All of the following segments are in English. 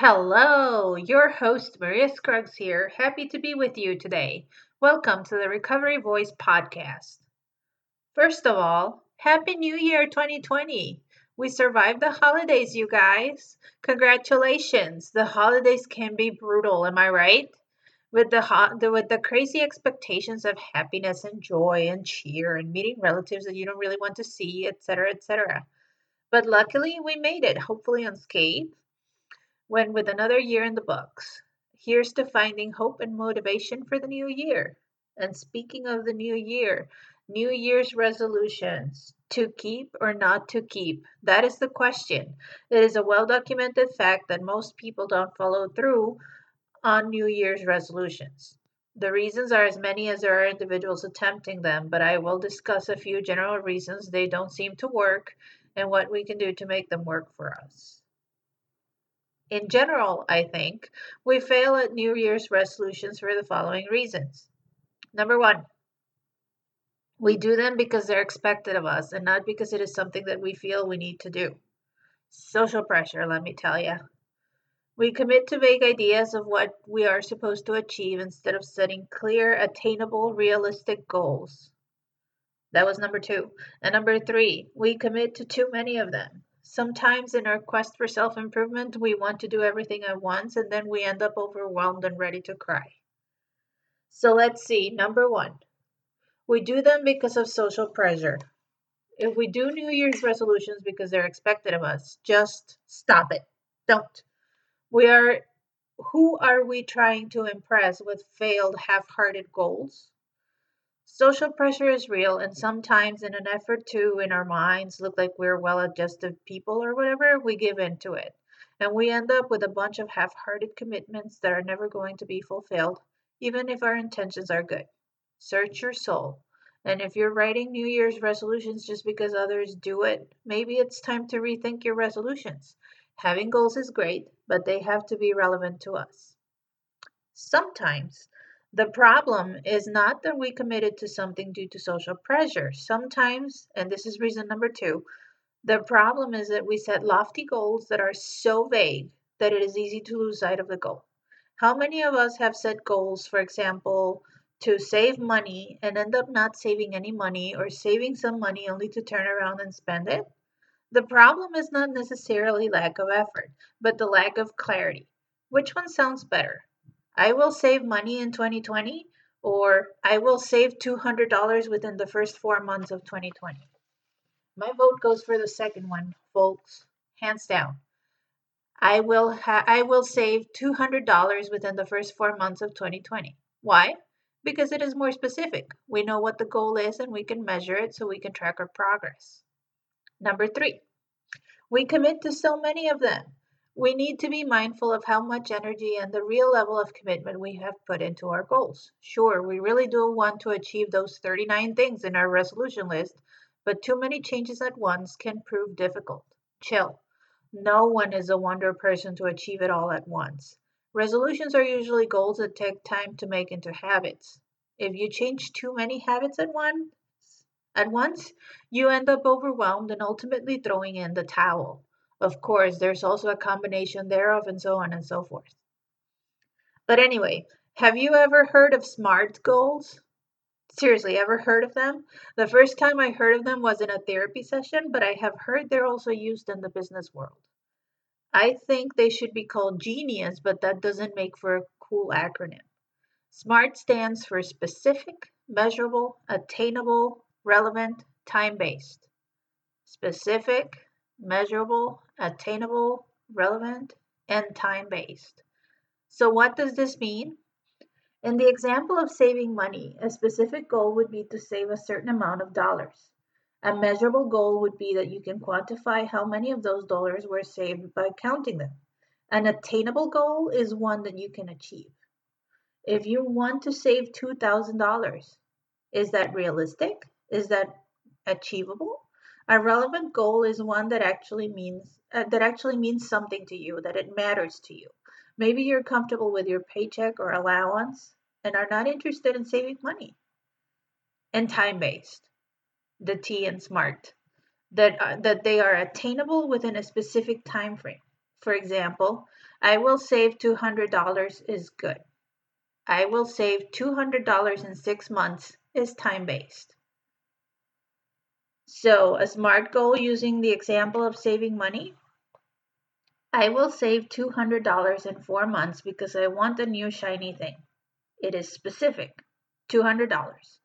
Hello, your host Maria Scruggs here. Happy to be with you today. Welcome to the Recovery Voice podcast. First of all, Happy New Year 2020. We survived the holidays, you guys. Congratulations. The holidays can be brutal, am I right? With the, hot, with the crazy expectations of happiness and joy and cheer and meeting relatives that you don't really want to see, etc., etc. But luckily, we made it, hopefully unscathed when with another year in the books. Here's to finding hope and motivation for the new year. And speaking of the new year, New Year's resolutions to keep or not to keep? That is the question. It is a well documented fact that most people don't follow through on New Year's resolutions. The reasons are as many as there are individuals attempting them, but I will discuss a few general reasons they don't seem to work and what we can do to make them work for us. In general, I think, we fail at New Year's resolutions for the following reasons. Number one, we do them because they're expected of us and not because it is something that we feel we need to do. Social pressure, let me tell you. We commit to vague ideas of what we are supposed to achieve instead of setting clear, attainable, realistic goals. That was number two. And number three, we commit to too many of them. Sometimes in our quest for self improvement, we want to do everything at once and then we end up overwhelmed and ready to cry. So let's see. Number one, we do them because of social pressure. If we do New Year's resolutions because they're expected of us, just stop it. Don't. We are who are we trying to impress with failed half-hearted goals? Social pressure is real, and sometimes, in an effort to, in our minds, look like we're well adjusted people or whatever, we give in to it. And we end up with a bunch of half hearted commitments that are never going to be fulfilled, even if our intentions are good. Search your soul. And if you're writing New Year's resolutions just because others do it, maybe it's time to rethink your resolutions. Having goals is great, but they have to be relevant to us. Sometimes the problem is not that we committed to something due to social pressure. Sometimes, and this is reason number two, the problem is that we set lofty goals that are so vague that it is easy to lose sight of the goal. How many of us have set goals, for example, to save money and end up not saving any money or saving some money only to turn around and spend it? The problem is not necessarily lack of effort, but the lack of clarity. Which one sounds better? I will save money in 2020 or I will save $200 within the first four months of 2020. My vote goes for the second one, folks, hands down. I will ha- I will save $200 within the first 4 months of 2020. Why? Because it is more specific. We know what the goal is and we can measure it so we can track our progress. Number 3. We commit to so many of them. We need to be mindful of how much energy and the real level of commitment we have put into our goals. Sure, we really do want to achieve those 39 things in our resolution list, but too many changes at once can prove difficult. Chill. No one is a wonder person to achieve it all at once. Resolutions are usually goals that take time to make into habits. If you change too many habits at once, at once, you end up overwhelmed and ultimately throwing in the towel. Of course, there's also a combination thereof, and so on and so forth. But anyway, have you ever heard of SMART goals? Seriously, ever heard of them? The first time I heard of them was in a therapy session, but I have heard they're also used in the business world. I think they should be called Genius, but that doesn't make for a cool acronym. SMART stands for specific, measurable, attainable, relevant, time based. Specific, measurable, attainable, relevant, and time based. So, what does this mean? In the example of saving money, a specific goal would be to save a certain amount of dollars. A measurable goal would be that you can quantify how many of those dollars were saved by counting them. An attainable goal is one that you can achieve. If you want to save $2,000, is that realistic? Is that achievable? A relevant goal is one that actually means uh, that actually means something to you, that it matters to you. Maybe you're comfortable with your paycheck or allowance and are not interested in saving money. And time based, the T and SMART, that uh, that they are attainable within a specific time frame. For example, I will save $200 is good. I will save $200 in six months is time based. So, a SMART goal using the example of saving money I will save $200 in four months because I want a new shiny thing. It is specific $200.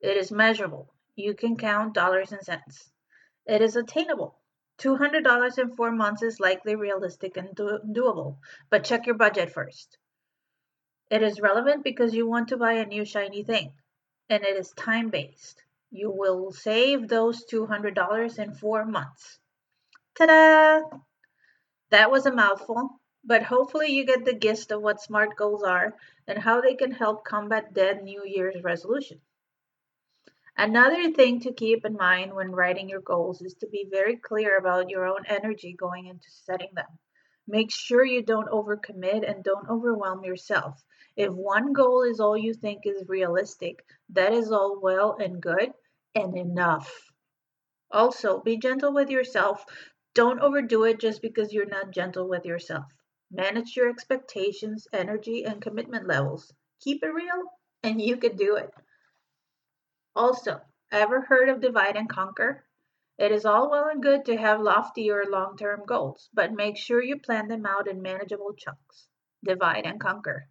It is measurable. You can count dollars and cents. It is attainable. $200 in four months is likely realistic and do- doable, but check your budget first. It is relevant because you want to buy a new shiny thing, and it is time based. You will save those $200 in four months. Ta da! That was a mouthful, but hopefully you get the gist of what SMART goals are and how they can help combat dead New Year's resolution. Another thing to keep in mind when writing your goals is to be very clear about your own energy going into setting them. Make sure you don't overcommit and don't overwhelm yourself. If one goal is all you think is realistic, that is all well and good and enough. Also, be gentle with yourself. Don't overdo it just because you're not gentle with yourself. Manage your expectations, energy, and commitment levels. Keep it real, and you can do it. Also, ever heard of divide and conquer? It is all well and good to have lofty or long term goals, but make sure you plan them out in manageable chunks. Divide and conquer.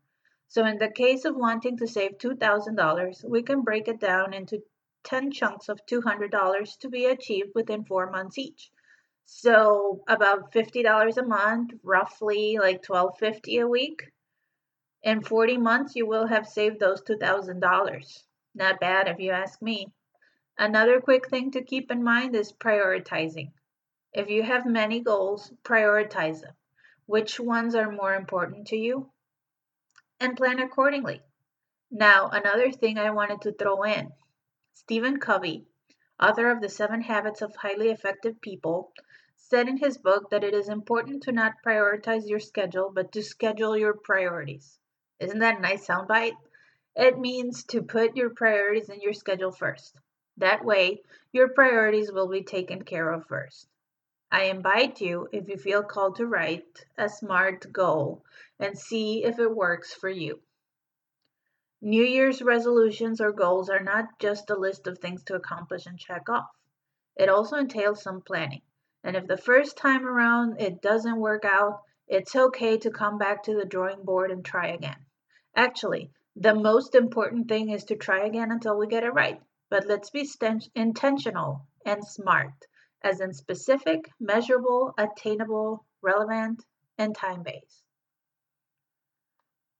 So, in the case of wanting to save $2,000, we can break it down into 10 chunks of $200 to be achieved within four months each. So, about $50 a month, roughly like $12.50 a week. In 40 months, you will have saved those $2,000. Not bad if you ask me. Another quick thing to keep in mind is prioritizing. If you have many goals, prioritize them. Which ones are more important to you? And plan accordingly. Now, another thing I wanted to throw in Stephen Covey, author of The Seven Habits of Highly Effective People, said in his book that it is important to not prioritize your schedule, but to schedule your priorities. Isn't that a nice soundbite? It means to put your priorities in your schedule first. That way, your priorities will be taken care of first. I invite you, if you feel called to write a SMART goal and see if it works for you. New Year's resolutions or goals are not just a list of things to accomplish and check off. It also entails some planning. And if the first time around it doesn't work out, it's okay to come back to the drawing board and try again. Actually, the most important thing is to try again until we get it right. But let's be intentional and smart, as in specific, measurable, attainable, relevant, and time based.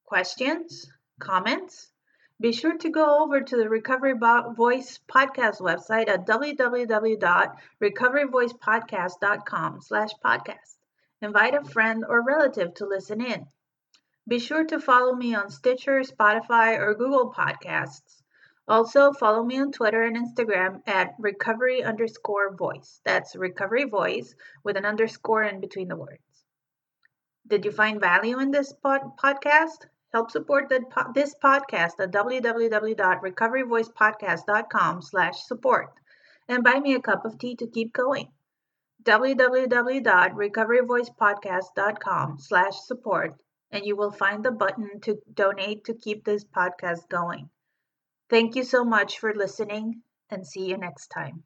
Questions? Comments? Be sure to go over to the Recovery Voice podcast website at www.recoveryvoicepodcast.com slash podcast. Invite a friend or relative to listen in. Be sure to follow me on Stitcher, Spotify, or Google Podcasts. Also, follow me on Twitter and Instagram at recovery underscore voice. That's recovery voice with an underscore in between the words. Did you find value in this pod- podcast? Help support the, this podcast at www.recoveryvoicepodcast.com slash support and buy me a cup of tea to keep going. www.recoveryvoicepodcast.com slash support and you will find the button to donate to keep this podcast going. Thank you so much for listening and see you next time.